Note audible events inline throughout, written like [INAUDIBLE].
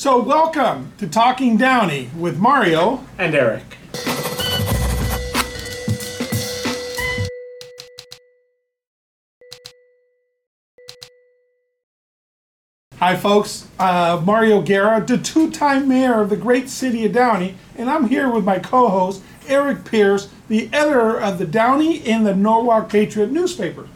So, welcome to Talking Downey with Mario. And Eric. Hi, folks. Uh, Mario Guerra, the two time mayor of the great city of Downey, and I'm here with my co host, Eric Pierce, the editor of the Downey and the Norwalk Patriot newspaper.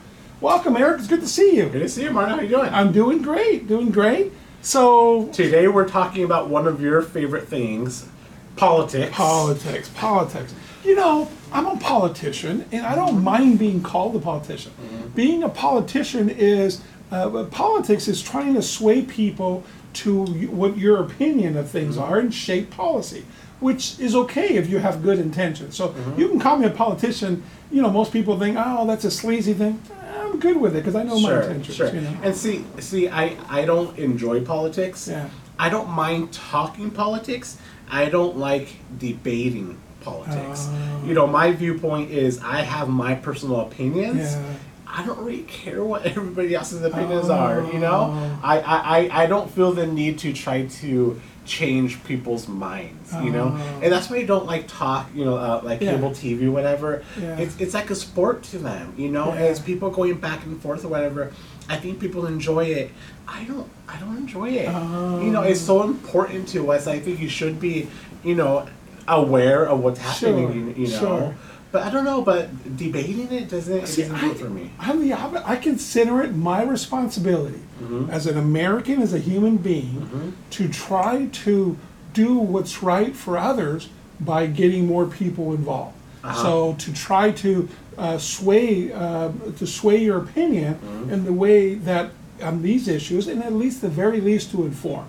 Welcome, Eric. It's good to see you. Good to see you, Martin. How you doing? I'm doing great, doing great. So, Today we're talking about one of your favorite things, politics. Politics, politics. You know, I'm a politician, and I don't mind being called a politician. Mm-hmm. Being a politician is uh, politics is trying to sway people to what your opinion of things mm-hmm. are and shape policy, which is okay if you have good intentions. So mm-hmm. you can call me a politician. You know, most people think, oh, that's a sleazy thing. I'm good with it because I know my sure, intentions. sure. You know? And see, see, I I don't enjoy politics. Yeah. I don't mind talking politics. I don't like debating politics. Oh. You know, my viewpoint is I have my personal opinions. Yeah. I don't really care what [LAUGHS] everybody else's opinions are. You Oh. know, I, I, I, I don't feel the need to try to change people's minds. You know, Oh. and that's why I don't like talk. You know, uh, like Yeah. cable TV, whatever. Yeah. It's it's like a sport to them. You know, Yeah. as people going back and forth or whatever. I think people enjoy it. I don't. I don't enjoy it. You know, it's so important to us. I think you should be, you know, aware of what's happening. Sure, You, you know. sure. But I don't know. But debating it doesn't. It See, doesn't I, do it for me. I'm the opposite. I consider it my responsibility Mm-hmm. as an American, as a human being, to try to do what's right for others by getting more people involved. Uh-huh. So to try to uh, sway uh, to sway your opinion Mm-hmm. in the way that on these issues, and at least the very least to inform.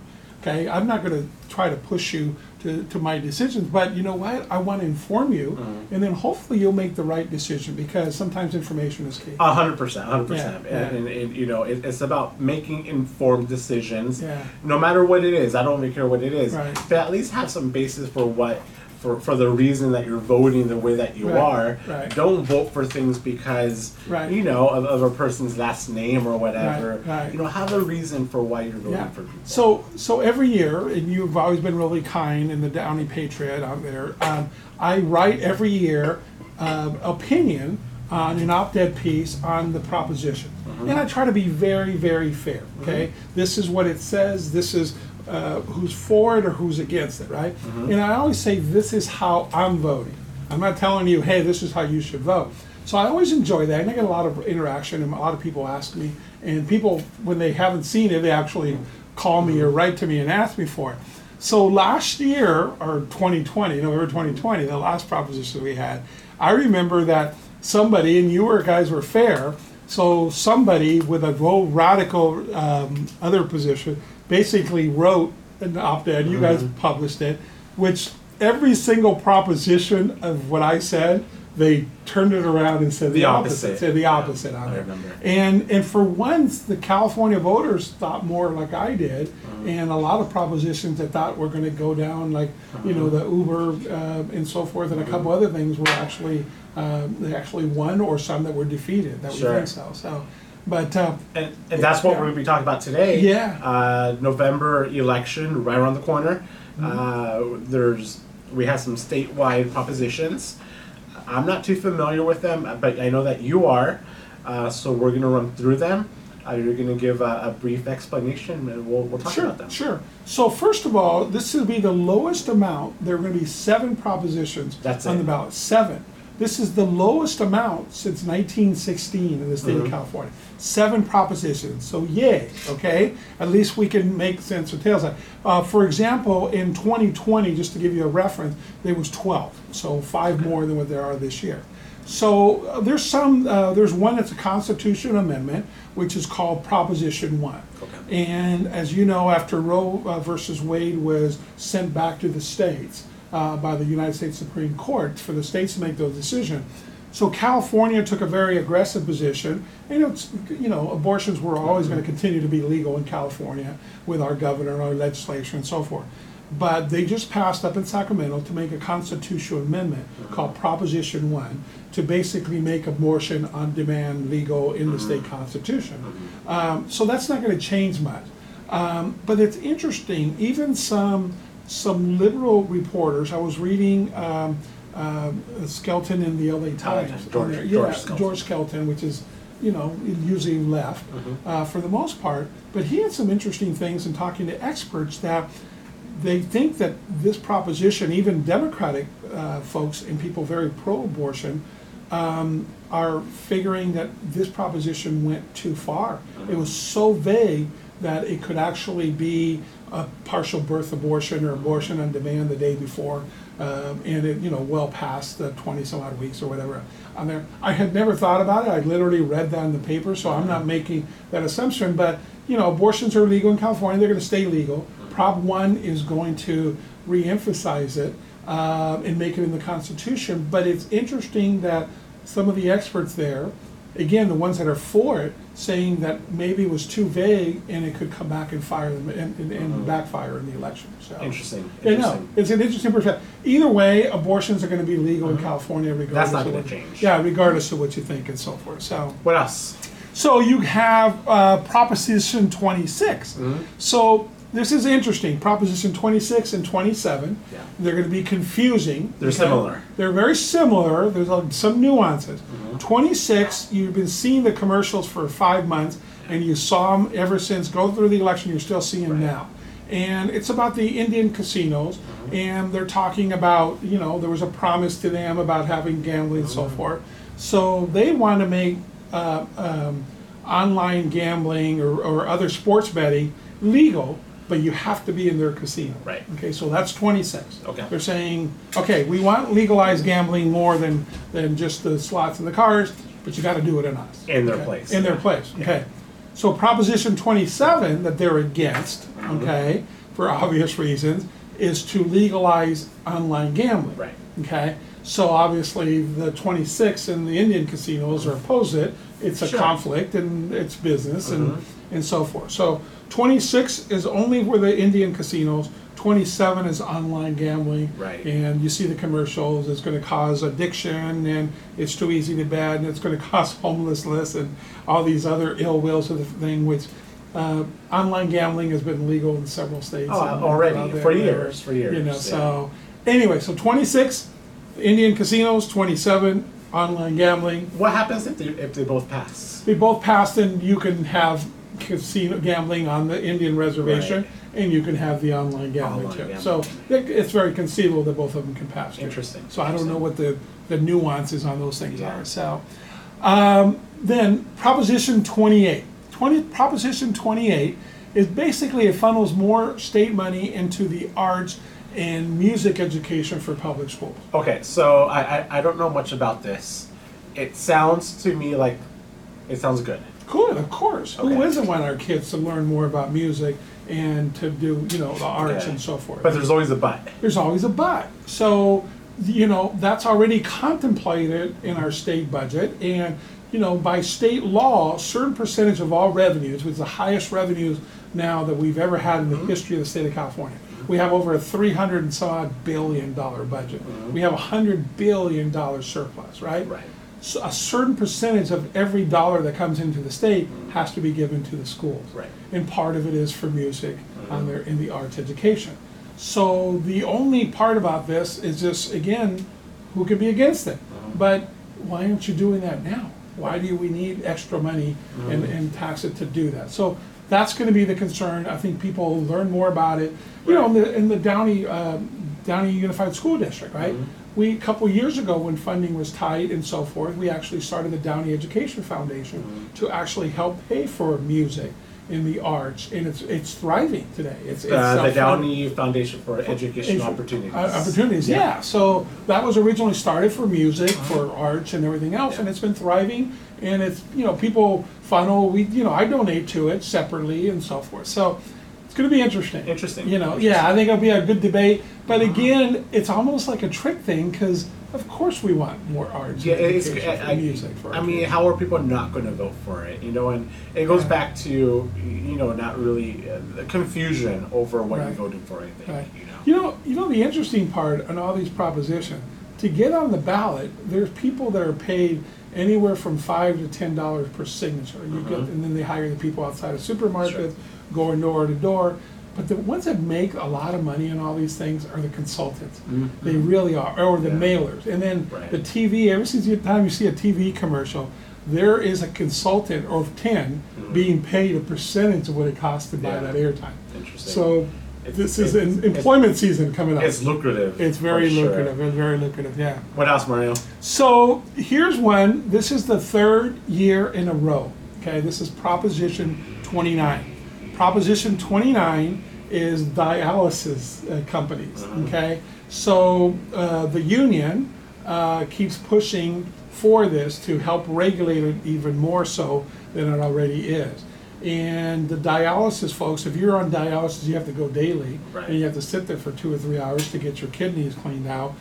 Okay, I'm not going to try to push you to, to my decisions, but you know what? I want to inform you, Mm-hmm. and then hopefully you'll make the right decision because sometimes information is key. A hundred percent, a hundred percent, Yeah, and, and, and you know, it, it's about making informed decisions. Yeah. No matter what it is, I don't really care what it is, Right. but at least have some basis for what, for for the reason that you're voting the way that you Right, are. right. Don't vote for things because Right. you know of, of a person's last name or whatever. You know, have a reason for why you're voting Yeah. for people. So, so every year, and you've always been really kind in the Downey Patriot out there. Um, I write every year uh, opinion on an op-ed piece on the proposition, Mm-hmm. and I try to be very, very fair. Okay, this is what it says. This is uh, who's for it or who's against it, right? Mm-hmm. And I always say this is how I'm voting. I'm not telling you, hey, this is how you should vote. So I always enjoy that, and I get a lot of interaction, and a lot of people ask me, and people, when they haven't seen it, they actually call me or write to me and ask me for it. So last year, or 2020, November 2020, the last proposition we had, I remember that somebody, and you were guys were fair, so somebody with a real radical um, other position basically wrote an op-ed. You guys published it, which every single proposition of what I said, they turned it around and said the, The opposite. opposite. Said the Yeah, opposite on I remember. And and for once, the California voters thought more like I did, Mm-hmm. and a lot of propositions that thought were going to go down, like you know the Uber uh, and so forth, and a couple Mm-hmm. other things were actually um, they actually won, or some that were defeated. That Sure. we think so. So, but uh, And, and that's what Yeah. we're going to be talking about today. Yeah. Uh, November election right around the corner. Mm-hmm. Uh, there's we have some statewide propositions. I'm not too familiar with them, but I know that you are. Uh, so we're going to run through them. Uh, you're going to give a, a brief explanation, and we'll, we'll talk Sure, about them. sure. So first of all, this will be the lowest amount. There are going to be seven propositions That's on it. the ballot. Seven. This is the lowest amount since 1916 in the state of California. Seven propositions. So yay. Okay. At least we can make sense of tails. Uh, for example, in 2020, just to give you a reference, there was 12. So five more than what there are this year. So uh, there's some. Uh, there's one that's a Constitution amendment, which is called Proposition One. Okay. And as you know, after Roe uh, versus Wade was sent back to the states uh, by the United States Supreme Court for the states to make those decisions, so California took a very aggressive position. And it's you know abortions were always going to continue to be legal in California with our governor, and our legislature and so forth. But they just passed up in Sacramento to make a constitutional amendment called Proposition One to basically make abortion on demand legal in the state constitution. Um, so that's not going to change much. Um, but it's interesting, even some, some liberal reporters, I was reading, um, um, Skelton in the LA Times. George- on there. George Skelton. George Skelton, which is, you know, usually left, uh, for the most part. But he had some interesting things in talking to experts that they think that this proposition, even Democratic uh, folks and people very pro-abortion, um, are figuring that this proposition went too far. It was so vague that it could actually be a partial birth abortion or abortion on demand the day before, um, and it, you know, well past the twenty some odd weeks or whatever on there. I had never thought about it. I literally read that in the paper, so I'm not making that assumption. But you know, abortions are legal in California. They're going to stay legal. Prop one is going to reemphasize it um, and make it in the Constitution. But it's interesting that some of the experts there, again, the ones that are for it, saying that maybe it was too vague and it could come back and fire them and, and, and backfire in the election. So Interesting. No, Interesting. it's an interesting perspective. Either way, abortions are going to be legal in California regardless. not of gonna what- change. Yeah, regardless of what you think and so forth. So. What else? So you have uh, Proposition 26. Mm-hmm. So this is interesting. Proposition 26 and 27. Yeah. They're going to be confusing. They're similar. They're very similar. There's uh, some nuances. Mm-hmm. 26, you've been seeing the commercials for five months, and you saw them ever since go through the election. You're still seeing them now. And it's about the Indian casinos, Mm-hmm. and they're talking about, you know, there was a promise to them about having gambling and so Mm-hmm. forth. So they want to make uh, um, online gambling or, or other sports betting legal, but you have to be in their casino. Right. Okay, so that's 26. Okay. They're saying, okay, we want legalized gambling more than, than just the slots and the cars, but you got to do it in us. In their Okay? place, In their place, okay. So Proposition 27 that they're against, Mm-hmm. okay, for obvious reasons, is to legalize online gambling. Right. Okay, so obviously the 26 and the Indian casinos are opposed it. It's a Sure. conflict and it's business and, Mm-hmm. and so forth. So 26 is only for the Indian casinos. 27 is online gambling. Right. And you see the commercials, it's gonna cause addiction and it's too easy to bet and it's gonna [LAUGHS] cause homelessness and all these other ill wills of the thing, which, uh, online gambling has been legal in several states. Oh, and- already, there, for years, for years, You know, yeah. so, anyway, so 26, Indian casinos, 27, online gambling. What happens if they if they both pass? They both pass, and you can have casino gambling on the Indian reservation and you can have the online gambling Online too. gambling. So it- it's very conceivable that both of them can pass. too. Interesting. So I don't know what the, the nuances on those things Yeah. are, so. Um, then Proposition twenty-eight. Twenty, Proposition twenty-eight is basically it funnels more state money into the arts and music education for public schools. Okay, so I, I I don't know much about this. It sounds to me like it sounds good. Good, of course. Who Okay. doesn't want our kids to learn more about music and to do, you know, the arts and so forth? But there's always a but. There's always a but. So, you know, that's already contemplated in our state budget. And, you know, by state law, a certain percentage of all revenues, which is the highest revenues now that we've ever had in the Mm-hmm. history of the state of California. We have over a three hundred and some odd billion dollar budget. We have a hundred billion dollar surplus, right? Mm-hmm. Right. A certain percentage of every dollar that comes into the state has to be given to the schools. Right. And part of it is for music mm-hmm. on their, in the arts education. So the only part about this is just, again, who could be against it? Mm-hmm. But why aren't you doing that now? Why do we need extra money and, mm-hmm. and tax it to do that? So that's gonna be the concern. I think people will learn more about it. You know, in the, in the Downey, um, Downey Unified School District, right? We, a couple years ago, when funding was tight and so forth, we actually started the Downey Education Foundation to actually help pay for music in the arts, and it's, it's thriving today. It's, it's Uh, the self-funded. Downey Foundation for Education Edu- Opportunities. uh, Opportunities, yeah. So that was originally started for music, for arts and everything else, and Uh-huh. It's been thriving. And it's, you know, people funnel, we, you know, I donate to it separately and so forth. So it's gonna be interesting. Interesting. You know, yeah, I think it'll be a good debate. But again, it's almost like a trick thing, because of course we want more arts Yeah, and it's, I, for music. I mean, kids. how are people not going to vote for it? You know, and it goes back to you know not really uh, the confusion over what Right. you voted for. I think Right. you know. You know, you know the interesting part on all these propositions, to get on the ballot, there's people that are paid anywhere from five to ten dollars per signature. You get, Mhm. and then they hire the people outside of supermarkets going door to door. But the ones that make a lot of money on all these things are the consultants. They really are, or the Yeah. mailers. And then Right. the TV, ever since the time you see a TV commercial, there is a consultant or 10 Mhm. being paid a percentage of what it costs to buy Yeah. that airtime. Interesting. So It's- this is it's- in- employment season coming up. It's lucrative. It's very for sure. lucrative, it's very lucrative, yeah. What else, Mario? So here's one. This is the third year in a row. Okay, this is Proposition 29. Proposition 29 is dialysis uh, companies. Mhm. Okay, so uh, the union uh, keeps pushing for this to help regulate it even more so than it already is. And the dialysis folks, if you're on dialysis, you have to go daily, Right. and you have to sit there for two or three hours to get your kidneys cleaned out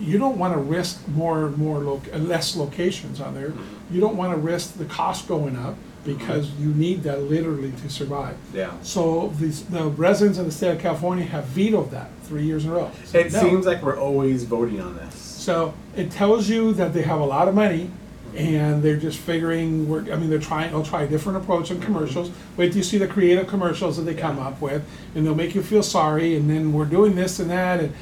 you don't want to risk more and more loc- uh, less locations on there. Mm-hmm. You don't want to risk the cost going up because mm-hmm. you need that literally to survive. Yeah. So these, the residents of the state of California have vetoed that three years in a row. So It no. seems like we're always voting on this. So it tells you that they have a lot of money mm-hmm. and they're just figuring, we're, I mean, they're trying, they'll try a different approach in commercials. Wait till you see the creative commercials that they come up with and they'll make you feel sorry and then we're doing this and that and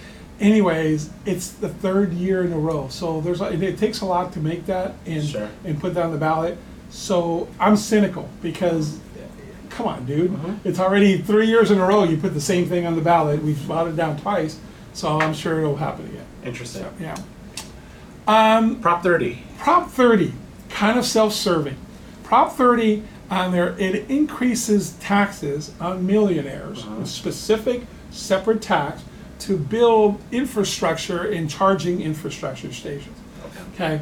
anyways, it's the third year in a row. So there's, a- it takes a lot to make that and, Sure. and put that on the ballot. So I'm cynical because, come on, dude. Mhm. It's already three years in a row you put the same thing on the ballot. We've voted down twice, so I'm sure it'll happen again. Interesting. So, yeah. Um, Prop 30. Prop 30, kind of self-serving. Prop 30 on there, it increases taxes on millionaires, Uh-huh. a specific separate tax to build infrastructure and charging infrastructure stations. Okay. Okay,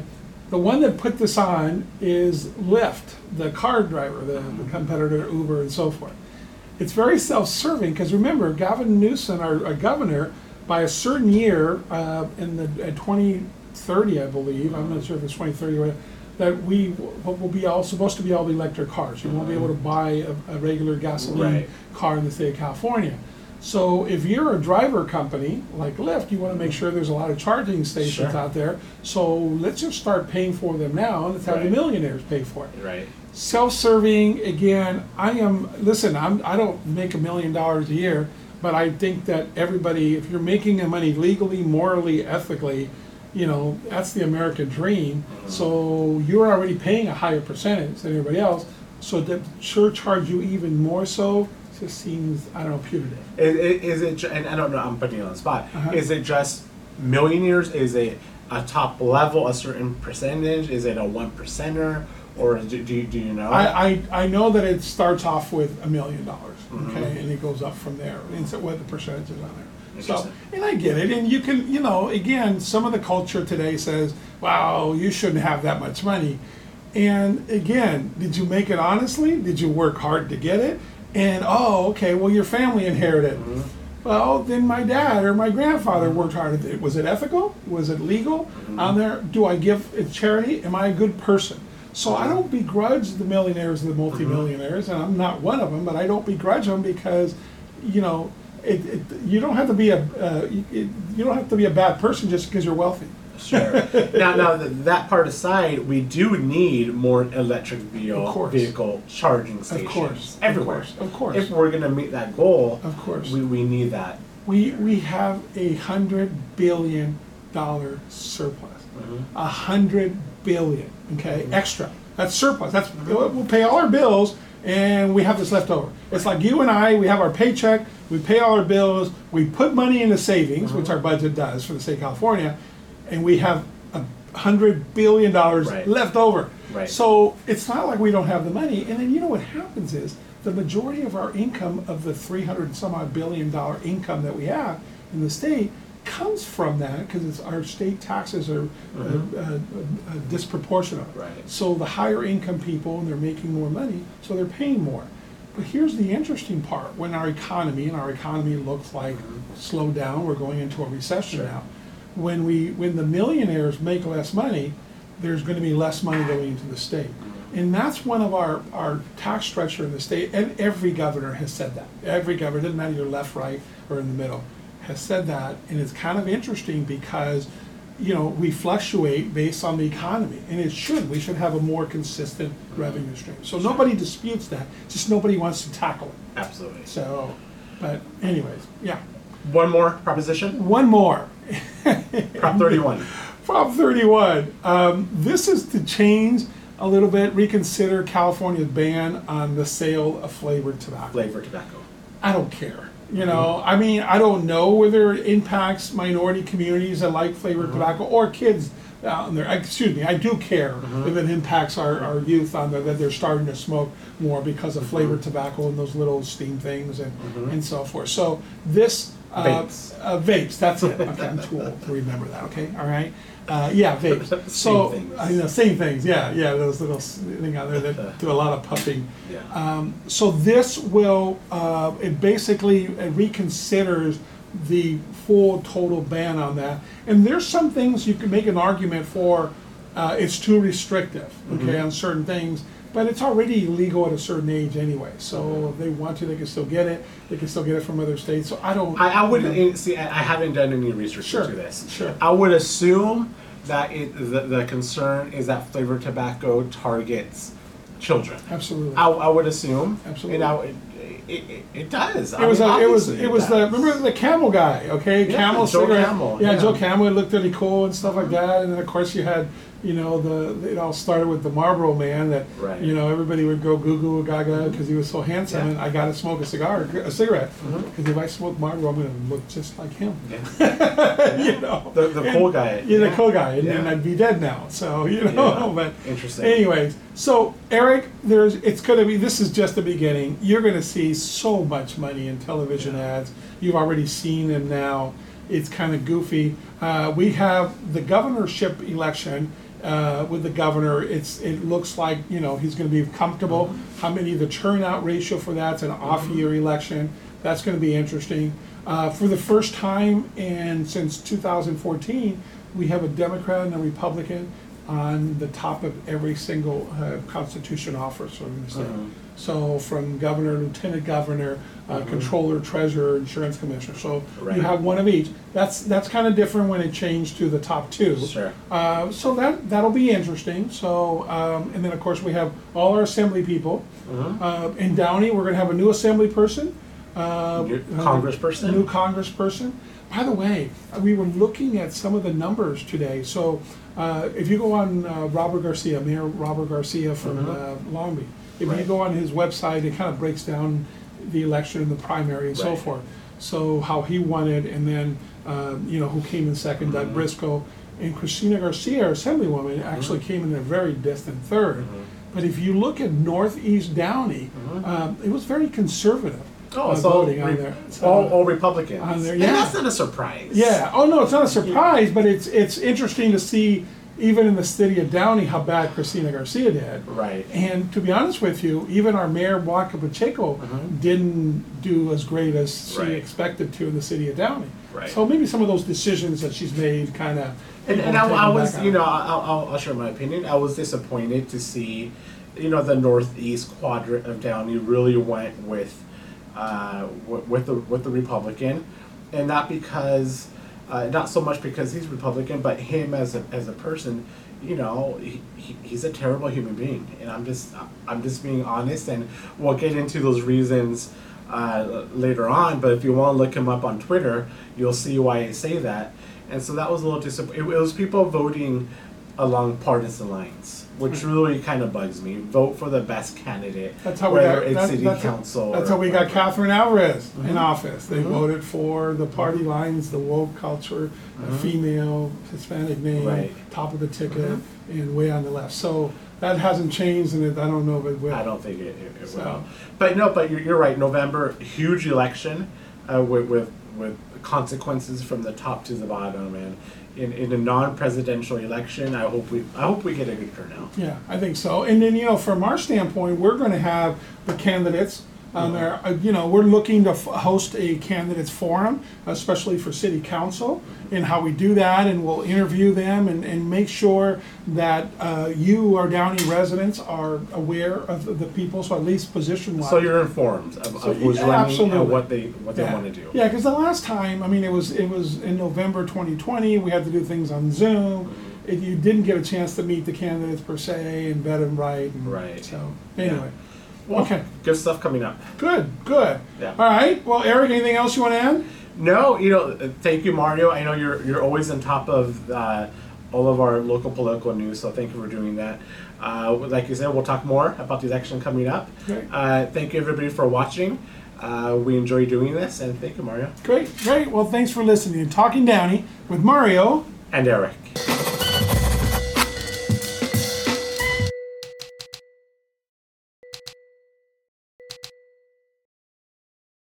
the one that put this on is Lyft, the car driver, the, the competitor to Uber and so forth. It's very self-serving because remember, Gavin Newsom, our, our governor, by a certain year uh, in the at 2030, I believe, I'm not sure if it's 2030 or whatever, that we w- will be all supposed to be all electric cars. You won't be able to buy a, a regular gasoline Right. car in the state of California. So if you're a driver company like Lyft, you want to make sure there's a lot of charging stations Sure. out there. So let's just start paying for them now, and let's have the Right. millionaires pay for it. Right. Self-serving again. I am. Listen, I'm. I don't make a million dollars a year, but I think that everybody, if you're making the money legally, morally, ethically, you know, that's the American dream. Mm-hmm. So you're already paying a higher percentage than everybody else. So to surcharge you even more so just seems, I don't know, punitive. Is, is it, ju- and I don't know, I'm putting you on the spot. Uh-huh. Is it just millionaires? Is it a top level, a certain percentage? Is it a one percenter? Or do, do, you, do you know? I, I, I know that it starts off with a million dollars, Mhm. okay, and it goes up from there, and so what the percentage is on there. So, Interesting. and I get it, and you can, you know, again, some of the culture today says, wow, you shouldn't have that much money. And again, did you make it honestly? Did you work hard to get it? And, oh, okay, well, your family inherited. Mhm. Well, then my dad or my grandfather worked hard. at it. Was it ethical? Was it legal? Mhm. On there, do I give it charity? Am I a good person? So I don't begrudge the millionaires and the multimillionaires, and I'm not one of them, but I don't begrudge them because, you know, it, it, you don't have to be a uh, it, you don't have to be a bad person just because you're wealthy. Sure. [LAUGHS] now, now th- that part aside, we do need more electric vehicle vehicle charging stations Of course, of everywhere. course, of course. If we're gonna meet that goal, Of course. we, we need that. We we have a hundred billion dollar surplus. Mm-hmm. A hundred billion, okay, mm-hmm. extra. That's surplus. That's we'll we'll pay all our bills and we have this left over. It's like you and I. We have our paycheck. We pay all our bills. We put money into savings, which mm-hmm. our budget does for the state of California, and we have a hundred billion dollars Right. left over. Right. So it's not like we don't have the money. And then you know what happens is the majority of our income of the three hundred some odd billion dollar income that we have in the state comes from that because it's our state taxes are uh, Mhm. uh, uh, disproportionate. Right. So the higher income people and they're making more money, so they're paying more. But here's the interesting part: when our economy and our economy looks like slowed down, we're going into a recession now. When we when the millionaires make less money, there's going to be less money going into the state. And that's one of our, our tax structure in the state, and every governor has said that. Every governor, doesn't matter you're left, right, or in the middle, has said that. And it's kind of interesting because you know, we fluctuate based on the economy, and it should. We should have a more consistent revenue stream. So nobody disputes that, just nobody wants to tackle it. Absolutely. So, but anyways, yeah. One more proposition. One more. Prop 31. Prop 31. Um, this is to change a little bit, reconsider California's ban on the sale of flavored tobacco. Flavor tobacco. I don't care. You know, I mean, I don't know whether it impacts minority communities that like flavored mm-hmm. tobacco or kids out there. Excuse me, I do care mm-hmm. if it impacts our, our youth on the, that they're starting to smoke more because of flavored mm-hmm. tobacco and those little steam things and, and so forth. So this. Uh, Vapes. Uh, vapes, that's it. Okay, I'm too old to remember that, okay? All right? Uh, yeah, [LAUGHS] vapes. Same So, things. I know, same things, yeah, yeah, those little s- thing out there that do a lot of puffing. Yeah. Um, so this will, uh, it basically it reconsiders the full total ban on that. And there's some things you can make an argument for, uh, it's too restrictive, okay, on certain things. But it's already illegal at a certain age anyway, so if they want to, they can still get it. They can still get it from other states, so I don't. I, I wouldn't eh, see. I I haven't done any research Sure, into this. sure. I would assume that it the, the concern is that flavored tobacco targets children. Absolutely. I, I would assume. Absolutely. And I, would- it, it, it does. I It was mean, a, it was obviously it was the does. remember the Camel guy, okay? Yeah, Camel Joe cigarette. Camel, yeah, yeah. Joe Camel. It looked really cool and stuff like that. And then of course you had, you know, the it all started with the Marlboro man that, Right. you know, everybody would go goo goo gaga because he was so handsome. Yeah. Mm-hmm. And I got to smoke a cigar, a cigarette, because if I smoke Marlboro, I'm gonna look just like him. Yeah. [LAUGHS] you know, The, the cool guy. Yeah, the cool guy, and then I'd be dead now. So you know, [LAUGHS] but Interesting. Anyways, so Eric, there's it's going to be. This is just the beginning. You're going to see so much money in television ads. You've already seen them now. It's kind of goofy. Uh, we have the governorship election uh, with the governor. It's it looks like you know he's going to be comfortable. How many the turnout ratio for that's an off year election. That's going to be interesting. Uh, for the first time in since 2014, we have a Democrat and a Republican on the top of every single uh, constitution office in the state. Mhm. So from governor, lieutenant governor, uh, Mhm. controller, treasurer, insurance commissioner. So Right. you have one of each. That's that's kind of different when it changed to the top two. Sure. Uh, so that that'll be interesting. So um, and then of course we have all our assembly people. Mhm. Uh, in Downey, we're going to have a new assembly person. Uh, New uh, congressperson? New congressperson. By the way, uh, we were looking at some of the numbers today. So uh, if you go on uh, Robert Garcia, Mayor Robert Garcia from Mhm. uh, Long Beach, if Right. you go on his website, it kind of breaks down the election and the primary and so Right. forth. So how he won it, and then uh, you know who came in 2nd Doug Mhm. Briscoe, and Cristina Garcia, our Assemblywoman, Mm-hmm. actually came in a very distant 3rd But if you look at Northeast Downey, um, it was very conservative. Oh, it's all, voting on re- there. So- all, all Republicans. On there, And yeah. that's not a surprise. Yeah. Oh no, it's not a surprise, but it's it's interesting to see even in the city of Downey how bad Cristina Garcia did. Right. And to be honest with you, even our mayor Blanca Pacheco Mhm. didn't do as great as she Right. expected to in the city of Downey. Right. So maybe some of those decisions that she's made kind of. And, and I, I was, you know, I'll, I'll, I'll share my opinion. I was disappointed to see, you know, the northeast quadrant of Downey really went with, uh, with the with the Republican, and not because, uh, not so much because he's Republican, but him as a as a person. You know, he, he, he's a terrible human being, and I'm just I'm just being honest, and we'll get into those reasons uh, later on. But if you want to look him up on Twitter, you'll see why I say that. And so that was a little disappointing. It, it was people voting along partisan lines, which really kind of bugs me. Vote for the best candidate, That's how we whether got. it's that- city that's, council. That's or how we got. Catherine Alvarez in Mhm. office. They Mhm. voted for the party lines, the woke culture, a Mhm. female, Hispanic name, Right. top of the ticket, Mhm. and way on the left. So that hasn't changed, and it, I don't know if it will. I don't think it, it, it So- will. But no, but you're, you're right. November, huge election uh, with, with with consequences from the top to the bottom, and in, in a non-presidential election, I hope we I hope we get a good turnout. Yeah, I think so. And then, you know, from our standpoint, we're going to have the candidates Um, there, uh, you know, we're looking to f- host a candidates forum, especially for city council, and how we do that, and we'll interview them and, and make sure that uh, you, our Downey residents, are aware of the- the people, so at least position wise. So you're informed of, So, of who's yeah, running absolutely. and what they what they want to do. Yeah, because the last time, I mean, it was it was in November 2020. We had to do things on Zoom. It, you didn't get a chance to meet the candidates per se and vet them right. And Right. So anyway, okay, Good stuff coming up. good, good. Yeah. All right. Well, Eric, anything else you want to add? No, you know, thank you, Mario. I know you're you're always on top of uh, all of our local political news, so thank you for doing that. Uh, like you said, we'll talk more about the election coming up. Great. Uh, thank you, everybody, for watching. Uh, we enjoy doing this, and thank you, Mario Great, great. Well, thanks for listening. Talking Downey with Mario. and Eric.